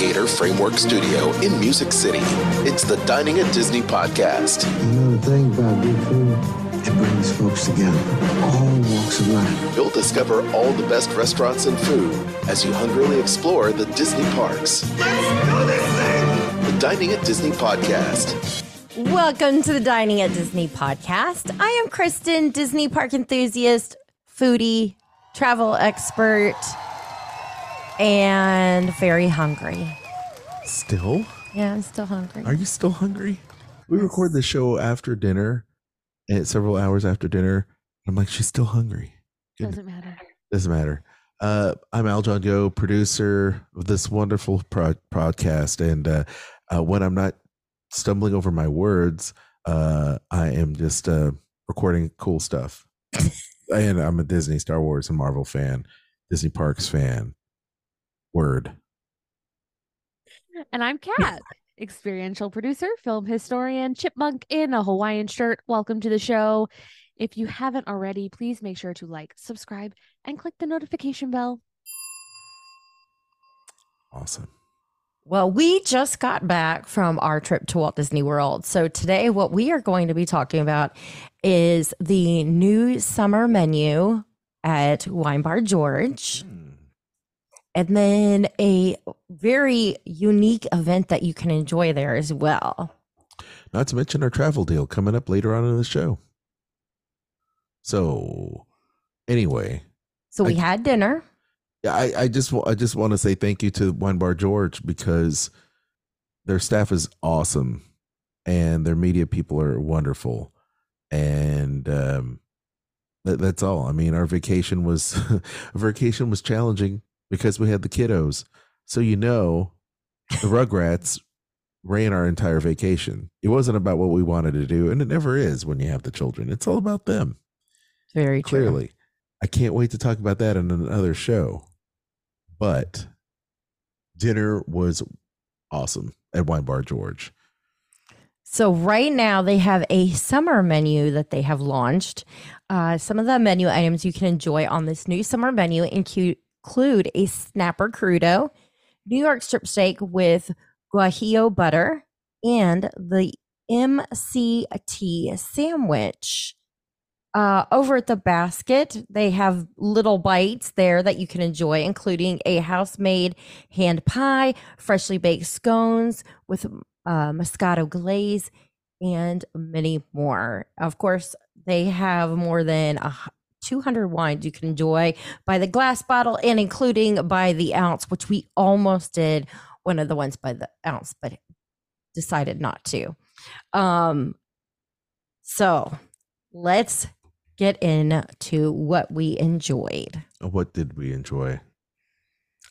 Gator Framework Studio in Music City. It's the Dining at Disney podcast. You know the thing about good food? It brings folks together, all walks of life. You'll discover all the best restaurants and food as you hungrily explore the Disney parks. Let's do this thing! The Dining at Disney podcast. Welcome to the Dining at Disney podcast. I am Kristen, Disney park enthusiast, foodie, travel expert, and very hungry. Still? Yeah, I'm still hungry. Are you still hungry? We record the show after dinner, and several hours after dinner. I'm like, she's still hungry. Doesn't matter. Doesn't matter. Uh, I'm Aljon Go, producer of this wonderful pro- podcast, and uh, uh, when I'm not stumbling over my words, uh, I am just uh, recording cool stuff. and I'm a Disney, Star Wars, and Marvel fan, Disney Parks fan. Word. And I'm Cat, experiential producer, film historian, chipmunk in a Hawaiian shirt. Welcome to the show. If you haven't already, please make sure to like, subscribe, and click the notification bell. Awesome. Well, we just got back from our trip to Walt Disney World. So today, what we are going to be talking about is the new summer menu at Wine Bar George. Hmm. And then a very unique event that you can enjoy there as well. Not to mention our travel deal coming up later on in the show. So, anyway, So we I- had dinner. yeah, I, I just I just want to say thank you to Wine Bar George because their staff is awesome and their media people are wonderful, and um, that, that's all. I mean, our vacation was our vacation was challenging because we had the kiddos, so you know, the Rugrats ran our entire vacation. It wasn't about what we wanted to do, and it never is when you have the children. It's all about them. Very true. Clearly. I can't wait to talk about that in another show. But dinner was awesome at Wine Bar George. So right now they have a summer menu that they have launched. Uh, some of the menu items you can enjoy on this new summer menu include include a snapper crudo, New York strip steak with guajillo butter, and the MCT sandwich. Uh, over at the basket, they have little bites there that you can enjoy, including a house made hand pie, freshly baked scones with uh, Moscato glaze, and many more. Of course, they have more than a, 200 wines you can enjoy by the glass bottle and including by the ounce, which we almost did one of the ones by the ounce, but decided not to. Um, so let's get into what we enjoyed. What did we enjoy?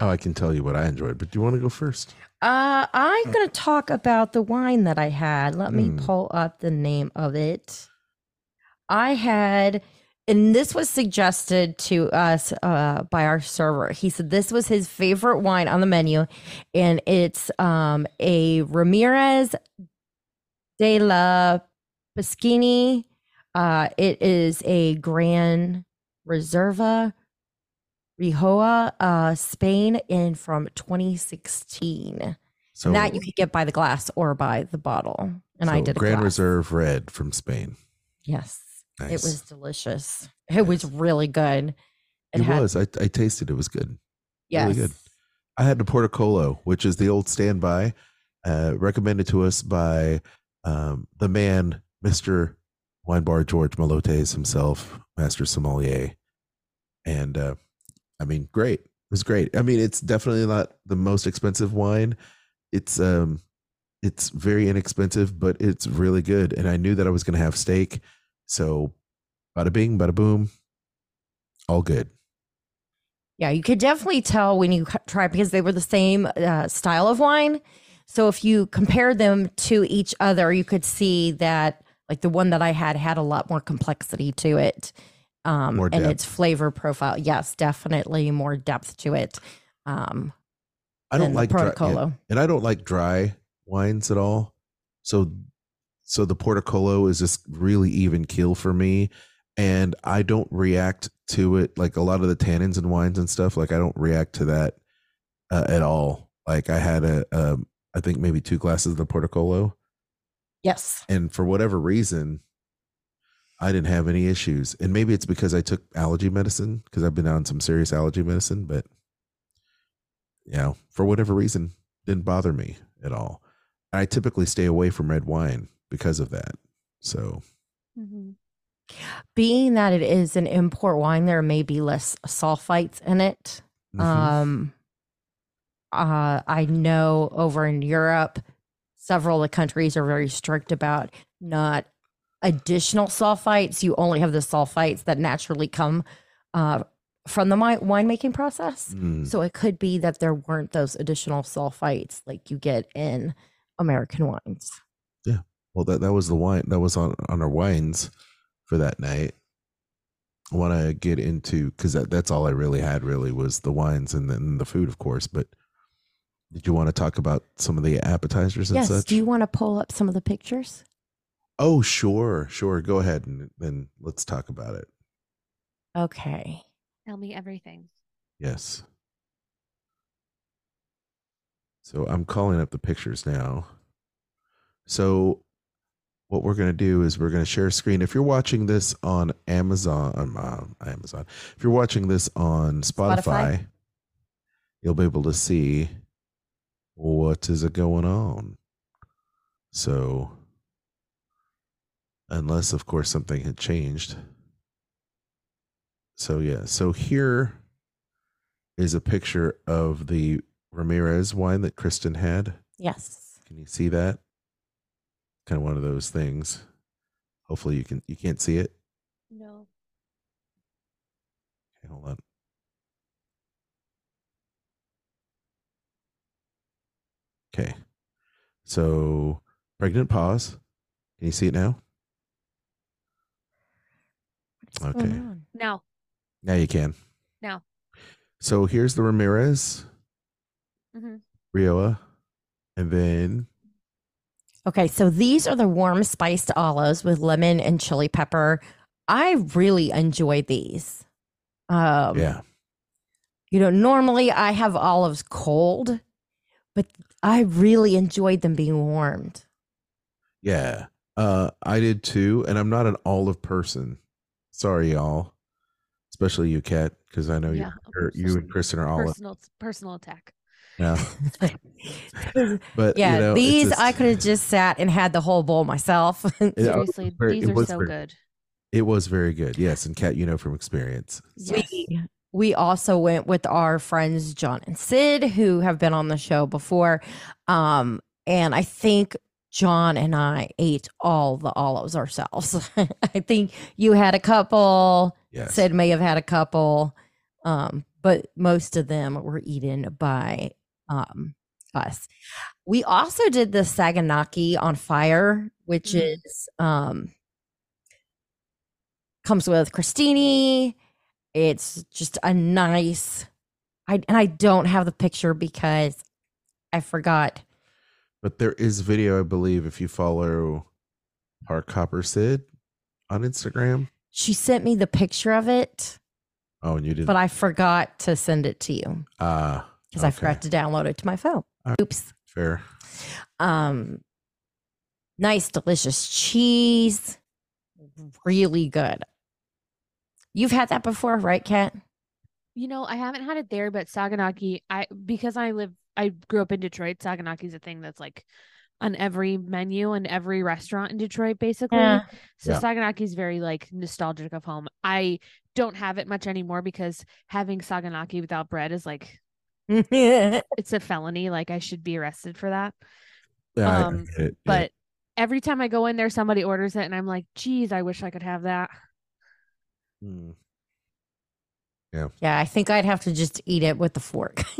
Oh, I can tell you what I enjoyed, but do you want to go first? Uh, I'm going to talk about the wine that I had. Let me Mm. pull up the name of it. I had, and this was suggested to us uh, by our server. He said this was his favorite wine on the menu, and it's um, a Ramirez de la Piscina. Uh, it is a Gran Reserva Rioja, uh, Spain, and from 2016. So and that you could get by the glass or by the bottle. And I did a Grand glass. Reserve Red from Spain. Yes, Nice. it was delicious. It was really good. It, had- was. I, I tasted it. It was good. Yes. really good. I had the Portocolo, which is the old standby, uh, recommended to us by um, the man, Mister Wine Bar George Miliotes himself, Master Sommelier, and uh, I mean, great. It was great. I mean, it's definitely not the most expensive wine. It's um, it's very inexpensive, but it's really good. And I knew that I was going to have steak, so bada bing, bada boom, all good. Yeah, you could definitely tell when you try because they were the same uh, style of wine. So if you compare them to each other, you could see that like the one that I had had a lot more complexity to it. Um, and its flavor profile. Yes, definitely more depth to it. Um, I don't like dry, yeah, and I don't like dry wines at all. So, so the Portocolo is just really even keel for me, and I don't react to it like a lot of the tannins and wines and stuff. Like I don't react to that uh, at all. Like I had a, um, I think maybe two glasses of the Portocolo, Yes. and for whatever reason, I didn't have any issues. And maybe it's because I took allergy medicine because I've been on some serious allergy medicine, but you know, for whatever reason, didn't bother me at all. I typically stay away from red wine because of that. So Mhm. Being that it is an import wine, there may be less sulfites in it. mhm. Um, uh, I know over in Europe, several of the countries are very strict about not additional sulfites. You only have the sulfites that naturally come uh, from the wi- winemaking process. Mm, So it could be that there weren't those additional sulfites like you get in American wines. Yeah. Well, that that was the wine that was on on our wines for that night. I want to get into because that, that's all I really had really was the wines and then the food, of course. But did you want to talk about some of the appetizers and yes. such? Do you want to pull up some of the pictures? oh, sure, sure. Go ahead and then let's talk about it. Okay. Tell me everything. Yes. So I'm calling up the pictures now. So what we're going to do is we're going to share a screen. If you're watching this on Amazon, um, uh, Amazon, if you're watching this on Spotify, Spotify. you'll be able to see what is it going on. So, unless of course something had changed. So yeah, so here is a picture of the Ramirez wine that Kristen had. Yes. Can you see that? Kind of one of those things. Hopefully you can you can't see it. No. Okay, hold on. Okay. So pregnant pause. Can you see it now? Okay. Now. Now you can. Now. So here's the Ramirez, Mhm. Rioja, and then Okay, so these are the warm spiced olives with lemon and chili pepper. I really enjoy these. Um, yeah, You know, normally I have olives cold, but I really enjoyed them being warmed. yeah. Uh, I did too, and I'm not an olive person. Sorry, y'all, especially you, Cat, because I know Yeah, you, or you and Kristen are olive. Personal personal attack. Yeah, but yeah, you know, these just- I could have just sat and had the whole bowl myself. Yeah, Seriously, very- these are so very- good. It was very good. Yes, and Cat, you know from experience. Yes. We we also went with our friends John and Sid, who have been on the show before. Um, and I think John and I ate all the olives ourselves. I think you had a couple, Yes. Sid may have had a couple, um, but most of them were eaten by um, us. We also did the Saganaki on fire, which Mm. is um, comes with crostini. It's just a nice. I and I don't have the picture because I forgot. But there is video, I believe, if you follow Park Hopper Sid on Instagram. She sent me the picture of it, Oh, and you didn't. but I forgot to send it to you Ah, because I forgot to download it to my phone. All right. Oops. fair. Um, nice, delicious cheese. Really good. You've had that before, right, Cat? You know, I haven't had it there, but Saganaki, I because I live I grew up in Detroit, Saganaki's a thing that's like on every menu and every restaurant in Detroit, basically. Yeah. So Yeah. Saganaki's very like nostalgic of home. I don't have it much anymore because having Saganaki without bread is like it's a felony. Like I should be arrested for that. Yeah, I- I Um, it, yeah. But every time I go in there, somebody orders it, and I'm like, geez, I wish I could have that. Mm. yeah, I think I'd have to just eat it with the fork.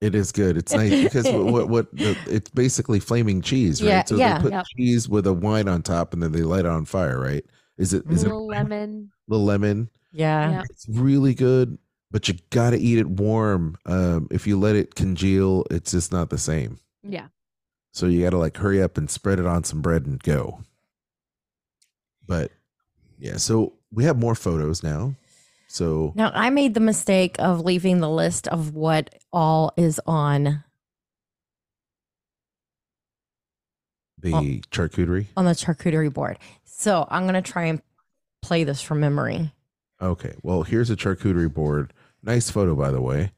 It is good. It's nice because what what, what the, it's basically flaming cheese, right? Yeah, so yeah. they put Yep. cheese with a wine on top, and then they light it on fire, right? Is it is it Little lemon. little lemon? yeah. Yeah. It's really good, but you gotta eat it warm. Um, if you let it congeal, it's just not the same. Yeah. So you gotta like hurry up and spread it on some bread and go. But yeah, so we have more photos now. So Now, I made the mistake of leaving the list of what all is on the charcuterie. on the charcuterie board. So I'm gonna try and play this from memory. Okay. Well, here's a charcuterie board. Nice photo, by the way.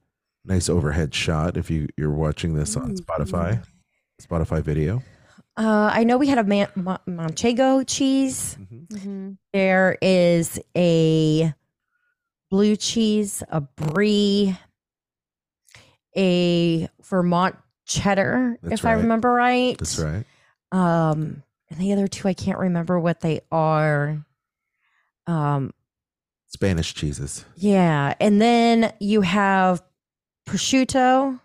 Nice overhead shot. If you you're watching this on Spotify, Spotify video. Uh, I know we had a man- Ma- manchego cheese. hmm There is a blue cheese, a brie, a Vermont cheddar, That's if I remember right. That's right. Um, and the other two, I can't remember what they are. Um, Spanish cheeses. yeah, and then you have prosciutto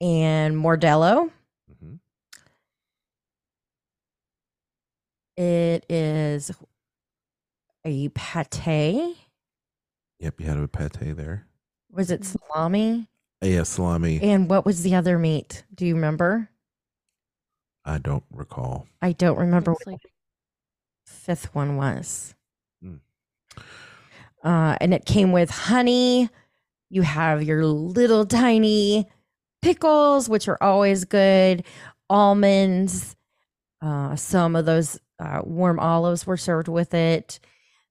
and mortadella. Mhm. It is a pate. Yep, you had a pate there. Was it salami? Uh, Yeah, salami. And what was the other meat? Do you remember? I don't recall. I don't remember what like the fifth one was. Uh, and it came with honey. You have your little tiny pickles, which are always good, almonds. Uh, some of those uh, warm olives were served with it.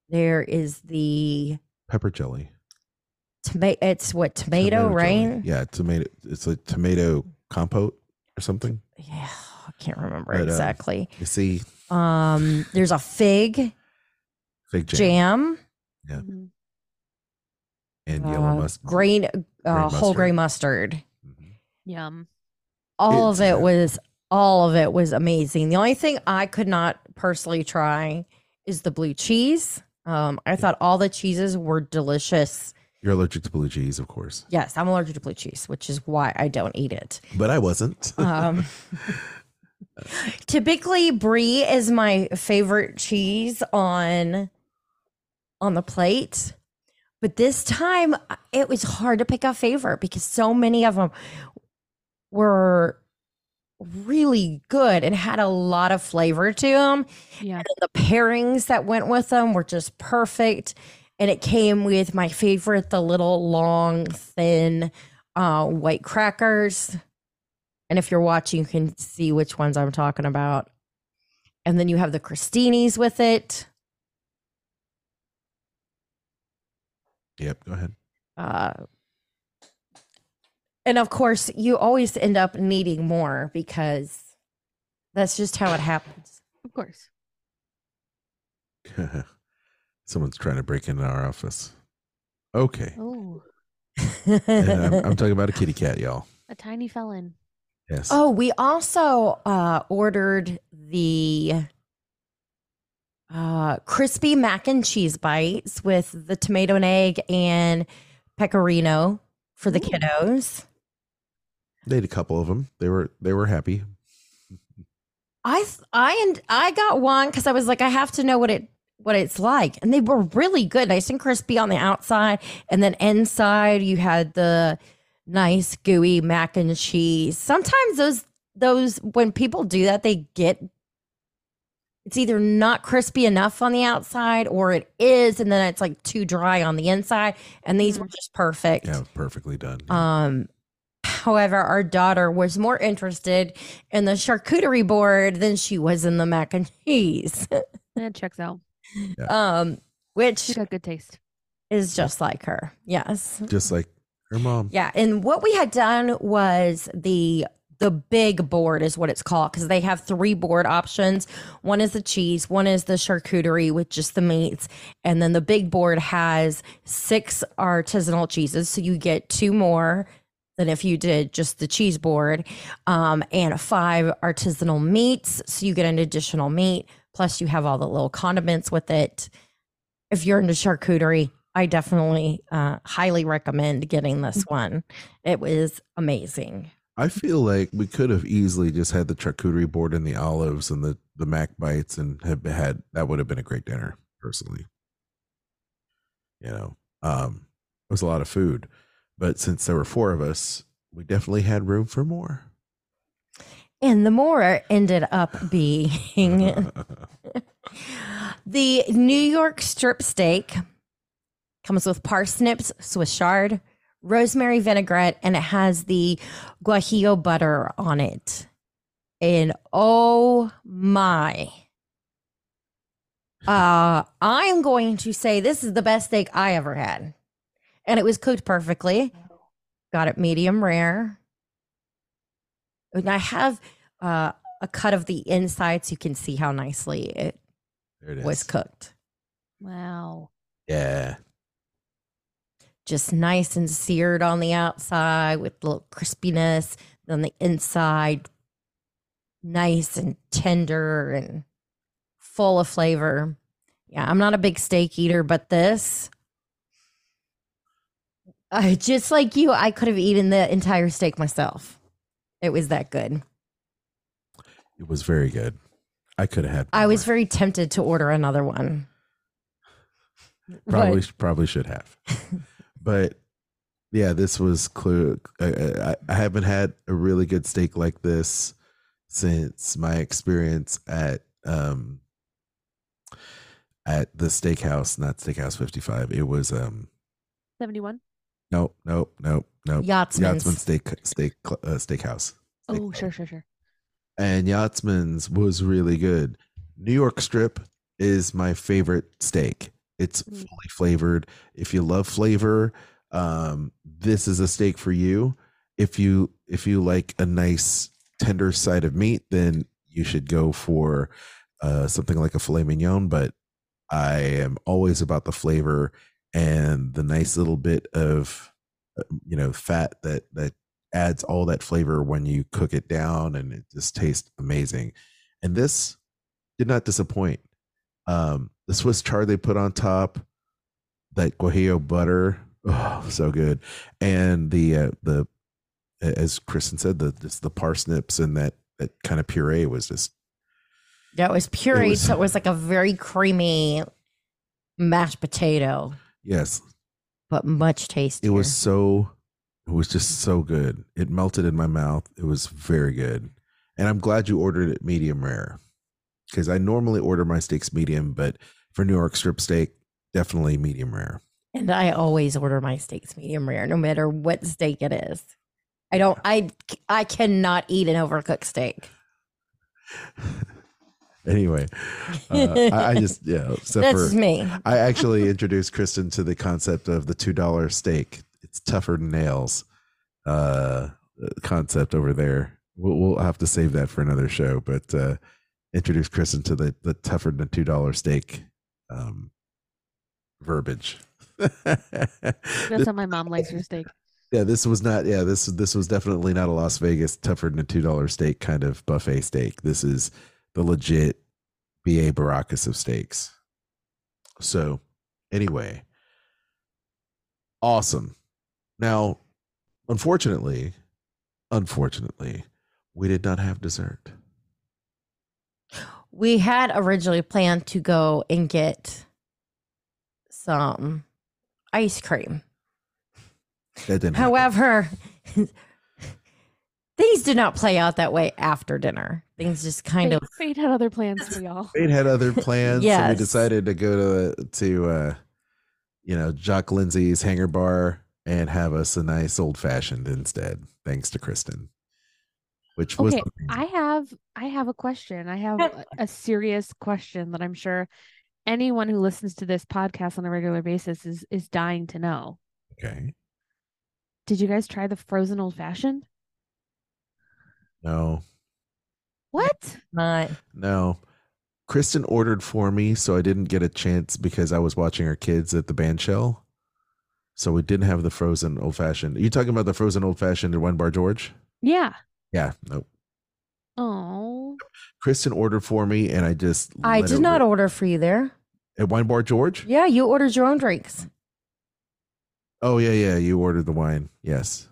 There is the Pepper jelly. tomato. It's what tomato, jelly. right? Yeah, tomato. It's a tomato compote or something. Yeah, I can't remember But, uh, exactly. You see, Um, there's a fig fig jam, jam, Yeah. mhm. and yellow uh, mustard. grain, uh, whole mustard. grain mustard. Mhm. Yum. All of It's- it was all of it was amazing. The only thing I could not personally try is the blue cheese. Um, I thought all the cheeses were delicious. You're allergic to blue cheese, of course, Yes, I'm allergic to blue cheese, which is why I don't eat it. but I wasn't. Um, typically, brie is my favorite cheese on on the plate, but this time uh, it was hard to pick a favorite because so many of them were really good and had a lot of flavor to them. Yeah. The pairings that went with them were just perfect. And it came with my favorite, the little long, thin uh, white crackers. And if you're watching, you can see which ones I'm talking about. And then you have the crostinis with it. Yep. Go ahead. Uh, and of course, you always end up needing more because that's just how it happens. Of course. Someone's trying to break into our office. Okay, Oh, I'm, I'm talking about a kitty cat, y'all. a tiny felon. Yes. Oh, we also uh, ordered the uh, crispy mac and cheese bites with the tomato and egg and pecorino for the Ooh. kiddos. they had a couple of them. They were they were happy. I I and I got one because I was like, I have to know what it what it's like, and they were really good, nice and crispy on the outside, and then inside you had the nice gooey mac and cheese. Sometimes those those when people do that, they get it's either not crispy enough on the outside or it is, and then it's like too dry on the inside. And these were just perfect. Yeah, perfectly done. Um, however, our daughter was more interested in the charcuterie board than she was in the mac and cheese, That checks out. um, which She got good taste. is just like her. Yes. Just like her mom. Yeah. And what we had done was the the big board is what it's called because they have three board options. One is the cheese, one is the charcuterie with just the meats, and then the big board has six artisanal cheeses. So you get two more than if you did just the cheese board, um, and five artisanal meats. So you get an additional meat. Plus, you have all the little condiments with it. If you're into charcuterie, I definitely uh, highly recommend getting this one. It was amazing. I feel like we could have easily just had the charcuterie board and the olives and the the mac bites and have had that would have been a great dinner personally. You know, um, it was a lot of food, but since there were four of us, we definitely had room for more. And the more ended up being the New York strip steak Comes with parsnips, Swiss chard, rosemary vinaigrette, and it has the guajillo butter on it. And oh my. Uh, I'm going to say this is the best steak I ever had. And it was cooked perfectly. Got it medium rare. And I have uh, a cut of the inside so you can see how nicely it There it is. was cooked. Wow. Yeah. Just nice and seared on the outside with a little crispiness on the inside. Nice and tender and full of flavor. Yeah, I'm not a big steak eater, but this, I just like you, I could have eaten the entire steak myself. It was that good. It was very good. I could have had. I was very tempted to order another one. probably But- probably should have, but yeah, this was clear. I, I, I haven't had a really good steak like this since my experience at um at the steakhouse, not Steakhouse Fifty Five. It was um 71. nope nope nope nope Yachtsman's. Yachtsman Steak Steak uh, Steakhouse. Oh, Steak- sure, sure, sure. and Yachtsman's was really good. New York strip is my favorite steak. It's Mm. fully flavored. If you love flavor, um, this is a steak for you. If you if you like a nice tender side of meat, then you should go for uh, something like a filet mignon. But I am always about the flavor and the nice little bit of uh, you know fat that that adds all that flavor when you cook it down and it just tastes amazing and this did not disappoint um the swiss chard they put on top that guajillo butter oh so good. And the uh, the as kristen said the just the parsnips and that that kind of puree was just Yeah, it was pureed, was- so it was like a very creamy mashed potato, yes. But much tastier. it was so it was just so good. It melted in my mouth. It was very good. And i'm glad you ordered it medium rare because i normally order my steaks medium but for new york strip steak definitely medium rare and I always order my steaks medium rare, no matter what steak it is. I don't. I I cannot eat an overcooked steak. anyway uh, I, I just yeah except That's for me. i actually introduced kristen to the concept of the two dollar steak it's tougher than nails uh concept over there we'll, we'll have to save that for another show but uh introduce kristen to the the tougher than two dollar steak um verbiage. That's how my mom likes her steak. yeah this was not yeah this this was definitely not a las vegas tougher than a two dollar steak kind of buffet steak. This is the legit ba baracus of steaks. So anyway. Awesome. Now unfortunately unfortunately we did not have dessert We had originally planned to go and get some ice cream. that didn't happen. However, things did not play out that way after dinner. Things just kind Fate, of fate had other plans for y'all. Fate had other plans, so we decided to go to to uh, you know Jock Lindsay's Hangar Bar and have us a nice old fashioned instead. Thanks to Kristen, which was Okay, I have I have a question. I have a, a serious question that I'm sure anyone who listens to this podcast on a regular basis is is dying to know. okay. Did you guys try the frozen old fashioned? No, What? not. no. Kristen ordered for me, so I didn't get a chance because I was watching our kids at the band shell. So we didn't have the frozen old fashioned. Are you talking about the frozen old fashioned at Wine Bar George? Yeah. Yeah, nope. Oh. Kristen ordered for me, and I just I did not rip. order for you there. at Wine Bar George. Yeah, you ordered your own drinks. Oh yeah, yeah. You ordered the wine. Yes,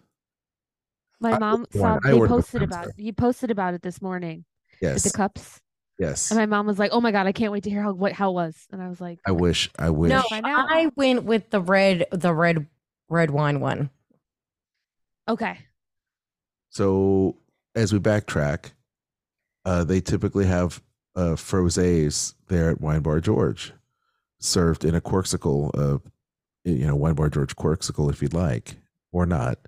My mom ordered wine. saw I they posted about sorry. he posted about it this morning with yes, the cups. yes. And my mom was like, "Oh my god, I can't wait to hear how what how it was." And I was like, I wish. I wish. No, Find. I went with the red, the red, red wine one. "Okay, So as we backtrack, uh, they typically have uh, frosés there at Wine Bar George, served in a corksicle, uh, you know, Wine Bar George Corksicle if you'd like, or not.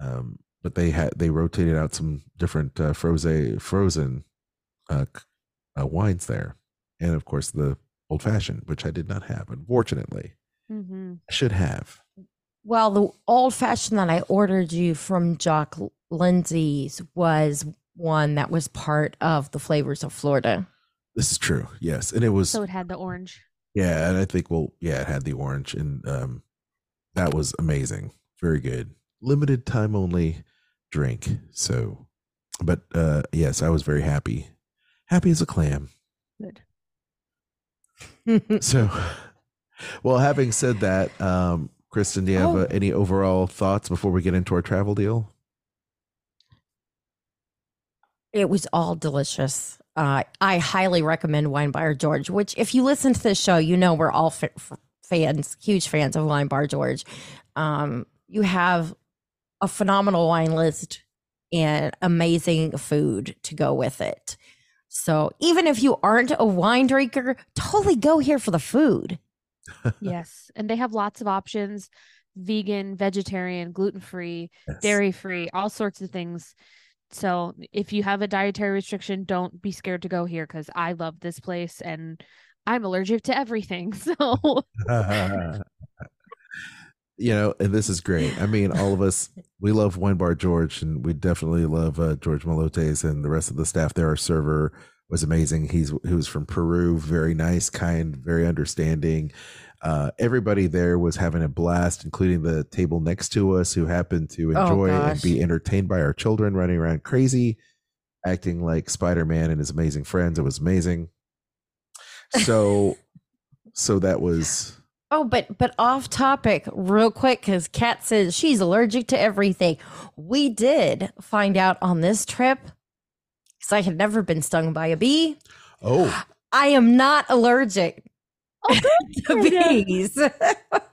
Um, but they had they rotated out some different uh, frozen frozen uh, uh, wines there, and of course the old fashioned, which I did not have, unfortunately. Mm-hmm. I should have. Well, the old fashioned that I ordered you from Jock Lindsay's was one that was part of the flavors of Florida. This is true. Yes, and it was So it had the orange. yeah, and I think well, yeah, it had the orange, and um, that was amazing. Very good. Limited time only drink. So, but uh, yes, I was very happy. Happy as a clam. Good. So, well, having said that, um, Kristen, do you have Oh. uh, any overall thoughts before we get into our travel deal? It was all delicious. Uh, I highly recommend Wine Bar George, which, if you listen to this show, you know we're all f- f- fans, huge fans of Wine Bar George. Um, you have a phenomenal wine list and amazing food to go with it. So, even if you aren't a wine drinker, totally go here for the food. yes. And they have lots of options vegan, vegetarian, gluten free, Yes. dairy free, all sorts of things. So if you have a dietary restriction, don't be scared to go here because I love this place and I'm allergic to everything. So you know, and this is great. I mean, all of us, we love Wine Bar George, and we definitely love uh, George Miliotes and the rest of the staff there. Our server was amazing. He's he was from Peru, very nice, kind, very understanding. Uh, everybody there was having a blast, including the table next to us, who happened to Oh, enjoy and be entertained by our children running around crazy, acting like Spider Man and his amazing friends. It was amazing. So, so that was Oh, but but off topic, real quick, because Cat says she's allergic to everything. We did find out on this trip because I had never been stung by a bee. oh. I am not allergic Oh, to good. bees.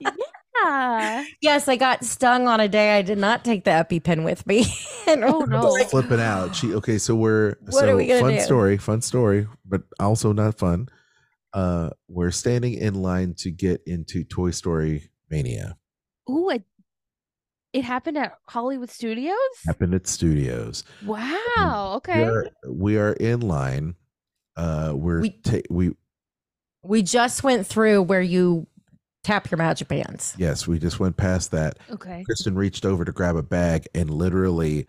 yeah. yes, I got stung on a day I did not take the EpiPen with me. And Oh, no. flipping out. She okay, so we're What so are we gonna fun do? story, fun story, but also not fun. Uh we're standing in line to get into Toy Story Mania. Ooh, it, it happened at Hollywood Studios? Happened at studios. Wow. We Okay. are, we are in line. Uh we're We- ta- we We just went through where you tap your magic bands. yes, we just went past that. Okay. Kristen reached over to grab a bag and literally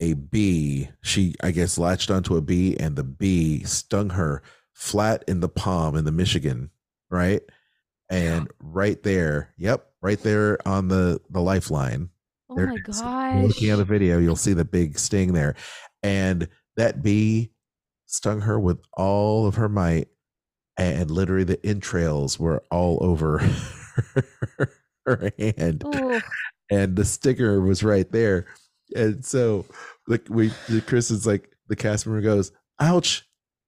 a bee, she I guess latched onto a bee and the bee stung her flat in the palm in the Michigan, right? And right there, yep, right there on the the lifeline. Oh There my it is. gosh. Looking at the video, you'll see the big sting there. And that bee stung her with all of her might, and literally the entrails were all over her hand Ooh. and the sticker was right there. And so like we Chris is like the cast member goes, ouch.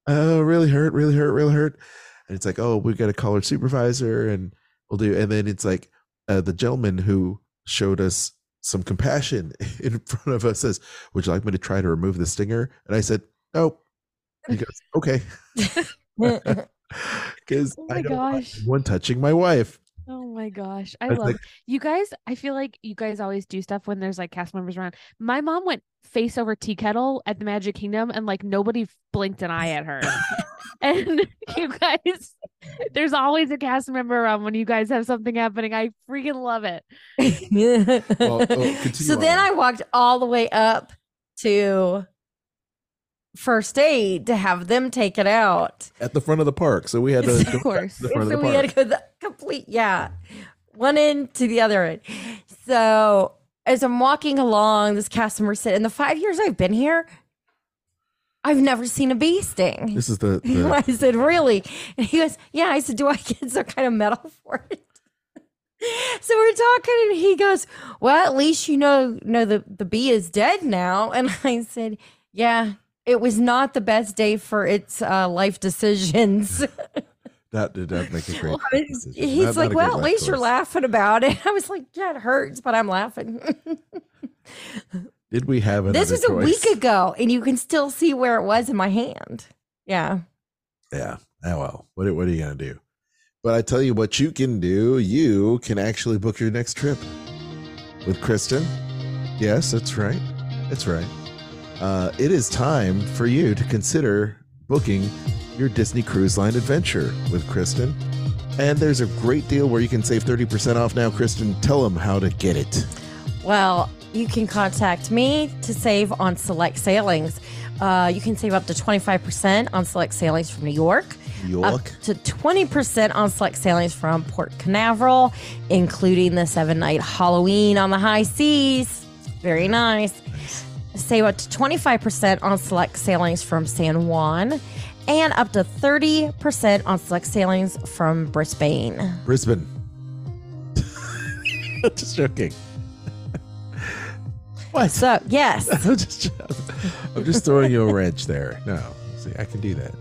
Oh, really hurt, really hurt, really hurt. And it's like, oh, we got to call our supervisor and we'll do and then it's like uh, the gentleman who showed us some compassion in front of us says, Would you like me to try to remove the stinger? And I said, Nope. He goes, Okay. Because Oh I my don't want gosh. anyone touching my wife. Oh my gosh. I That's love like- you guys. I feel like you guys always do stuff when there's like cast members around. My mom went face over tea kettle at the Magic Kingdom and like nobody blinked an eye at her. and you guys, there's always a cast member around when you guys have something happening. I freaking love it. Well, oh, continue so then. I walked all the way up to first aid to have them take it out. At the front of the park. So we had to Of course. to the front so we park. had to go the complete, yeah, one end to the other end. So as I'm walking along, this customer said, in the five years I've been here, I've never seen a bee sting. This is the, the I said, really? And he goes, yeah. I said, do I get some kind of medal for it? So we're talking, and he goes, "Well, at least you know, know the the bee is dead now." And I said, "Yeah, it was not the best day for its uh, life decisions." that did not make a great. He's like, "Well, at least you're laughing about it." I was like, "Yeah, it hurts, but I'm laughing." Did we have another this was a week ago, and you can still see where it was in my hand. Yeah. Yeah. Oh well. What what are you gonna do? But I tell you what you can do. You can actually book your next trip with Kristen. Yes, that's right. That's right. Uh, it is time for you to consider booking your Disney Cruise Line adventure with Kristen. And there's a great deal where you can save 30% off now. Kristen, tell them how to get it. Well, you can contact me to save on select sailings. Uh, you can save up to 25% on select sailings from New York. New Up York. to 20% on select sailings from Port Canaveral, including the seven night Halloween on the high seas. Very nice. Save up to 25% on select sailings from San Juan and up to 30% on select sailings from Brisbane. Brisbane. Just joking. what? So, yes. I'm just, I'm just throwing you a wrench there. No, see, I can do that.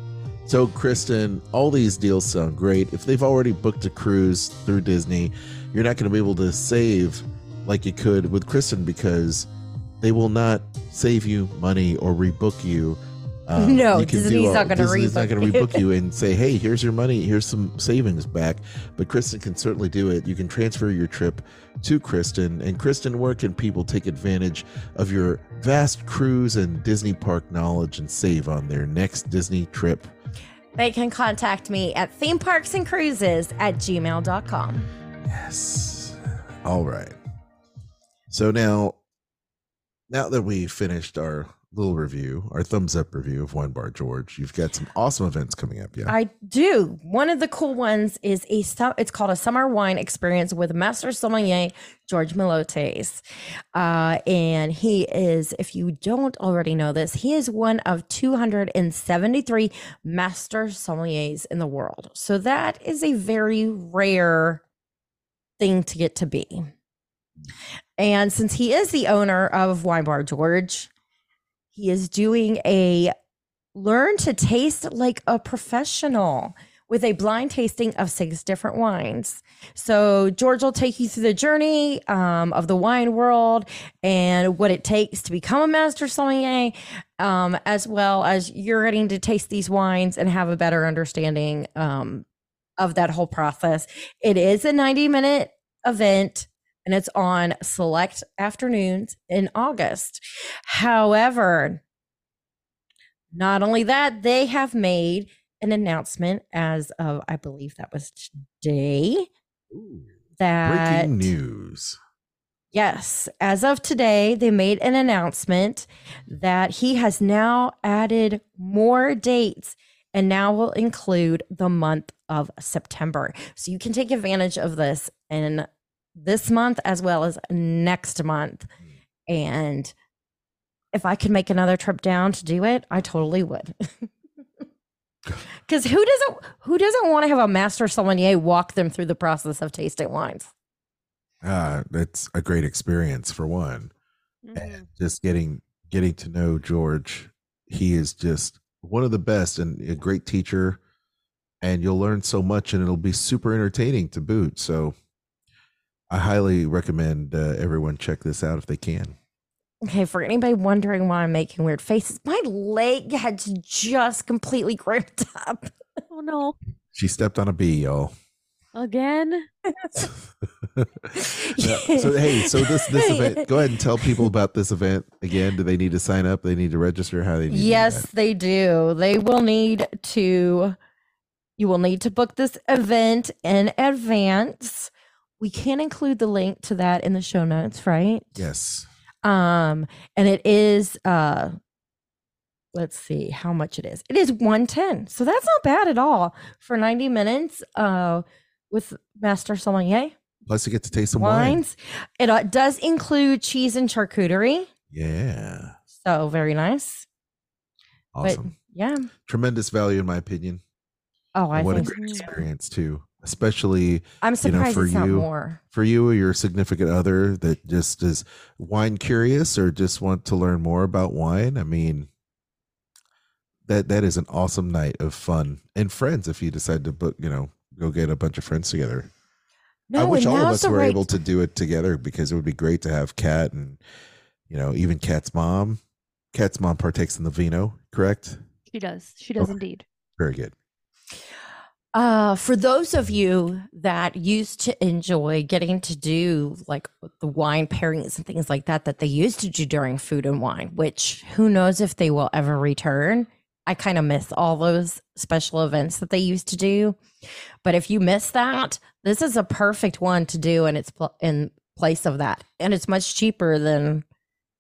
So, Kristen, all these deals sound great. If they've already booked a cruise through Disney, you're not going to be able to save like you could with Kristen because they will not save you money or rebook you. Um, No, you Disney's not gonna Disney's not rebook going to rebook you and say, "Hey, here's your money. Here's some savings back." But Kristen can certainly do it. You can transfer your trip to Kristen. And Kristen, where can people take advantage of your vast cruise and Disney park knowledge and save on their next Disney trip? They can contact me at theme parks and cruises at gmail.com. Yes. All right. So now, now that we finished our little review, our thumbs up review of Wine Bar George, you've got some awesome events coming up. Yeah. I do. One of the cool ones is a it's called a summer wine experience with Master Sommelier George Miliotes. Uh, and he is, if you don't already know this, he is one of 273 master sommeliers in the world. So that is a very rare thing to get to be. And since he is the owner of Wine Bar George, he is doing a learn to taste like a professional with a blind tasting of six different wines. So George will take you through the journey um, of the wine world and what it takes to become a master sommelier, um, as well as you're getting to taste these wines and have a better understanding um, of that whole process. It is a 90 minute event and it's on select afternoons in August. However, not only that, they have made an announcement as of, I believe that was today, that Breaking news. Yes, as of today, they made an announcement that he has now added more dates and now will include the month of September. So you can take advantage of this in this month as well as next month. And if I could make another trip down to do it, I totally would. Cuz who doesn't who doesn't want to have a master sommelier walk them through the process of tasting wines? Uh, that's a great experience for one. Mhm. and just getting getting to know George. He is just one of the best and a great teacher, and you'll learn so much, and it'll be super entertaining to boot. So, I highly recommend uh, everyone check this out if they can. Okay, for anybody wondering why I'm making weird faces, my leg had just completely cramped up. Oh no. She stepped on a bee, y'all. Again? Yeah, so hey, so this this event. Go ahead and tell people about this event again. Do they need to sign up? They need to register. How they need to do Yes, they do. They will need to you will need to book this event in advance. We can include the link to that in the show notes, right? Yes. Um and it is uh let's see how much it is. It is 110. So that's not bad at all for 90 minutes uh with Master Sommelier Plus, you get to taste some wine. wines. It uh, does include cheese and charcuterie. Yeah. So very nice. Awesome. But yeah. Tremendous value, in my opinion. Oh, I And what a great so. experience too especially I'm you know, surprised for it's not you- more. for you or your significant other that just is wine curious or just want to learn more about wine i mean that that is an awesome night of fun and friends if you decide to book you know go get a bunch of friends together No, i wish all of us were right- able to do it together because it would be great to have cat and you know even cat's mom cat's mom partakes in the vino correct She does. She does Okay. indeed. very good Uh, for those of you that used to enjoy getting to do like the wine pairings and things like that, that they used to do during food and wine, which who knows if they will ever return. I kind of miss all those special events that they used to do. But if you miss that, this is a perfect one to do, and it's pl- in place of that, and it's much cheaper than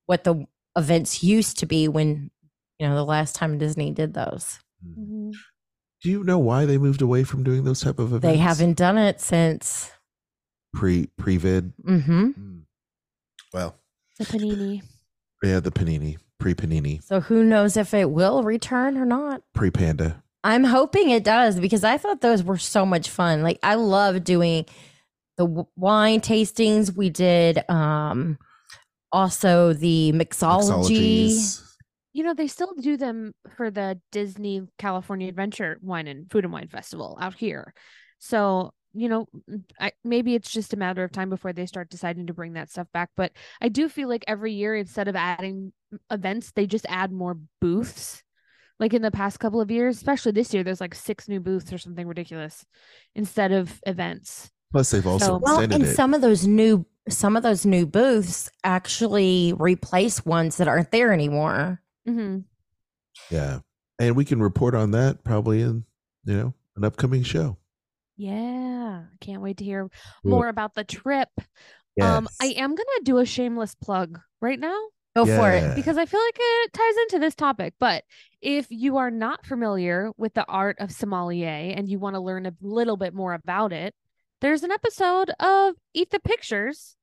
what the events used to be when you know the last time Disney did those. Mhm. Do you know why they moved away from doing those type of events? They haven't done it since. pre pre vid. hmm Well, The panini. yeah, the panini pre panini So who knows if it will return or not? pre panda. I'm hoping it does because I thought those were so much fun. Like I love doing the wine tastings. We did um also the mixology. You know, they still do them for the Disney California Adventure Wine and Food and Wine Festival out here. So, you know, m- I, maybe it's just a matter of time before they start deciding to bring that stuff back. But I do feel like every year, instead of adding events, they just add more booths. Like in the past couple of years, especially this year, there's like six new booths or something ridiculous instead of events. Plus, they've also So- Well, extended and it. some of those new some of those new booths actually replace ones that aren't there anymore. Hmm yeah, and we can report on that probably in you know an upcoming show. Yeah, can't wait to hear more about the trip. Yes. Um, I am gonna do a shameless plug right now. Go for it. because I feel like it ties into this topic. But if you are not familiar with the art of sommelier and you want to learn a little bit more about it, there's an episode of Eat the Pictures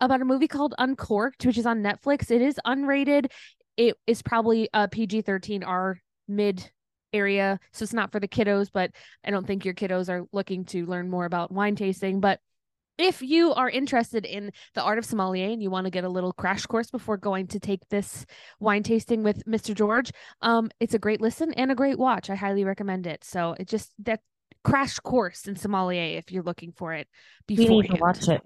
about a movie called Uncorked, which is on Netflix. It is unrated. It is probably a PG 13 R mid area. So it's not for the kiddos, but I don't think your kiddos are looking to learn more about wine tasting. But if you are interested in the art of sommelier and you want to get a little crash course before going to take this wine tasting with Mr. George, um, it's a great listen and a great watch. I highly recommend it. So it just that crash course in sommelier if you're looking for it We need beforehand. to watch it.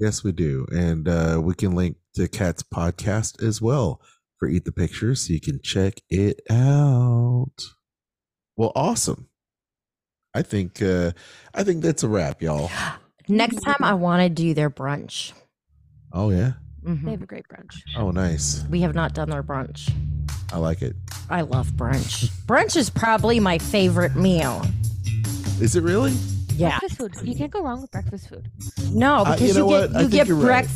Yes, we do. And uh, we can link to Cat's podcast as well for Eat the Pictures so you can check it out. Well, awesome. I think uh I think that's a wrap, y'all. Next time I want to do their brunch. Oh yeah. Mhm. They have a great brunch. Oh nice. We have not done their brunch. I like it. I love brunch. brunch is probably my favorite meal. Is it really? Yeah. Breakfast food. You can't go wrong with breakfast food. No, Uh, because you you, know what? get I you get you're right.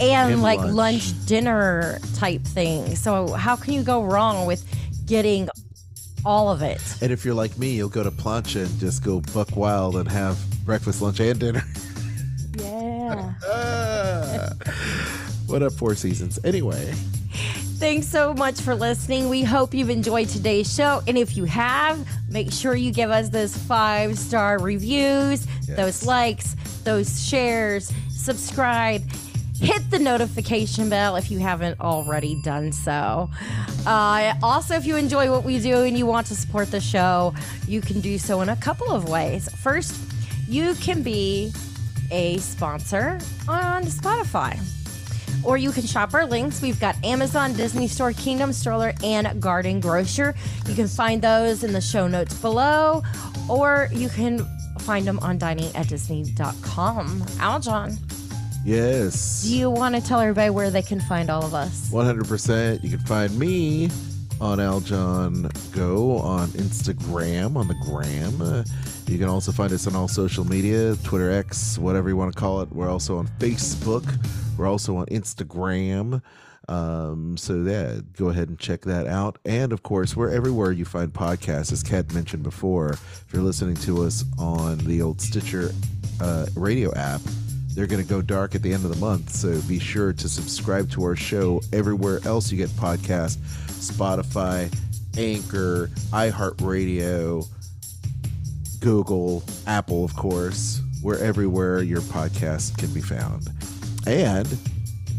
And like lunch. lunch. dinner type thing. So how can you go wrong with getting all of it? And if you're like me, you'll go to Plancha and just go buck wild and have breakfast, lunch, and dinner. Yeah. Ah. what up, Four Seasons? Anyway, Thanks so much for listening. We hope you've enjoyed today's show. And if you have, make sure you give us those five star reviews, Yes. those likes, those shares, subscribe. Hit the notification bell if you haven't already done so. Uh, also, if you enjoy what we do and you want to support the show, you can do so in a couple of ways. First, you can be a sponsor on Spotify or you can shop our links. We've got Amazon, Disney Store, Kingdom Stroller, and Garden Grocer. You can find those in the show notes below, or you can find them on dining at Disney.com. Yes. do you want to tell everybody where they can find all of us? 100%. You can find me on Aljon Go on Instagram, on the gram. Uh, you can also find us on all social media Twitter, X, whatever you want to call it. We're also on Facebook. We're also on Instagram. Um, so, yeah, go ahead and check that out. And of course, we're everywhere you find podcasts, as Cat mentioned before. If you're listening to us on the old Stitcher uh, radio app, they're going to go dark at the end of the month. So be sure to subscribe to our show everywhere else you get podcasts Spotify, Anchor, iHeartRadio, Google, Apple, of course. We're everywhere your podcast can be found. And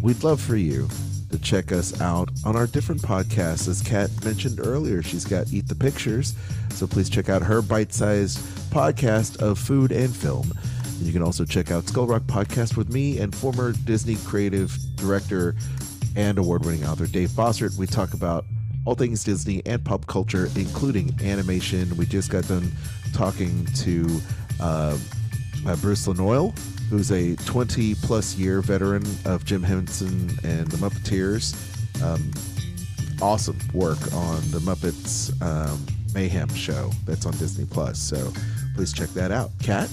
we'd love for you to check us out on our different podcasts. As Cat mentioned earlier, she's got Eat the Pictures. So please check out her bite sized podcast of food and film. You can also check out Skull Rock Podcast with me and former Disney creative director and award winning author Dave Bossert. We talk about all things Disney and pop culture, including animation. We just got done talking to uh, uh, Bruce Lanoil, who's a 20 plus year veteran of Jim Henson and the Muppeteers. Um, awesome work on the Muppets um, Mayhem show that's on Disney Plus. So please check that out. Cat?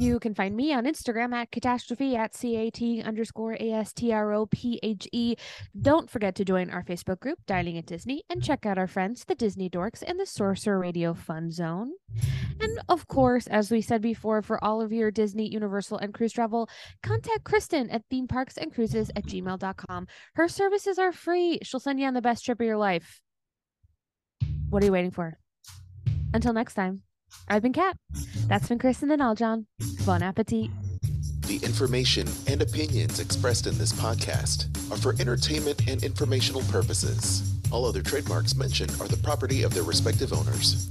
You can find me on Instagram at catastrophe at CAT underscore ASTROPHE. Don't forget to join our Facebook group, Dining at Disney, and check out our friends, the Disney Dorks and the Sorcerer Radio Fun Zone. And of course, as we said before, for all of your Disney, Universal, and cruise travel, contact Kristen at theme parks and cruises at gmail.com. Her services are free. She'll send you on the best trip of your life. What are you waiting for? Until next time. I've been Cat. That's been Kristen and Aljon. Bon appetit. The information and opinions expressed in this podcast are for entertainment and informational purposes. All other trademarks mentioned are the property of their respective owners.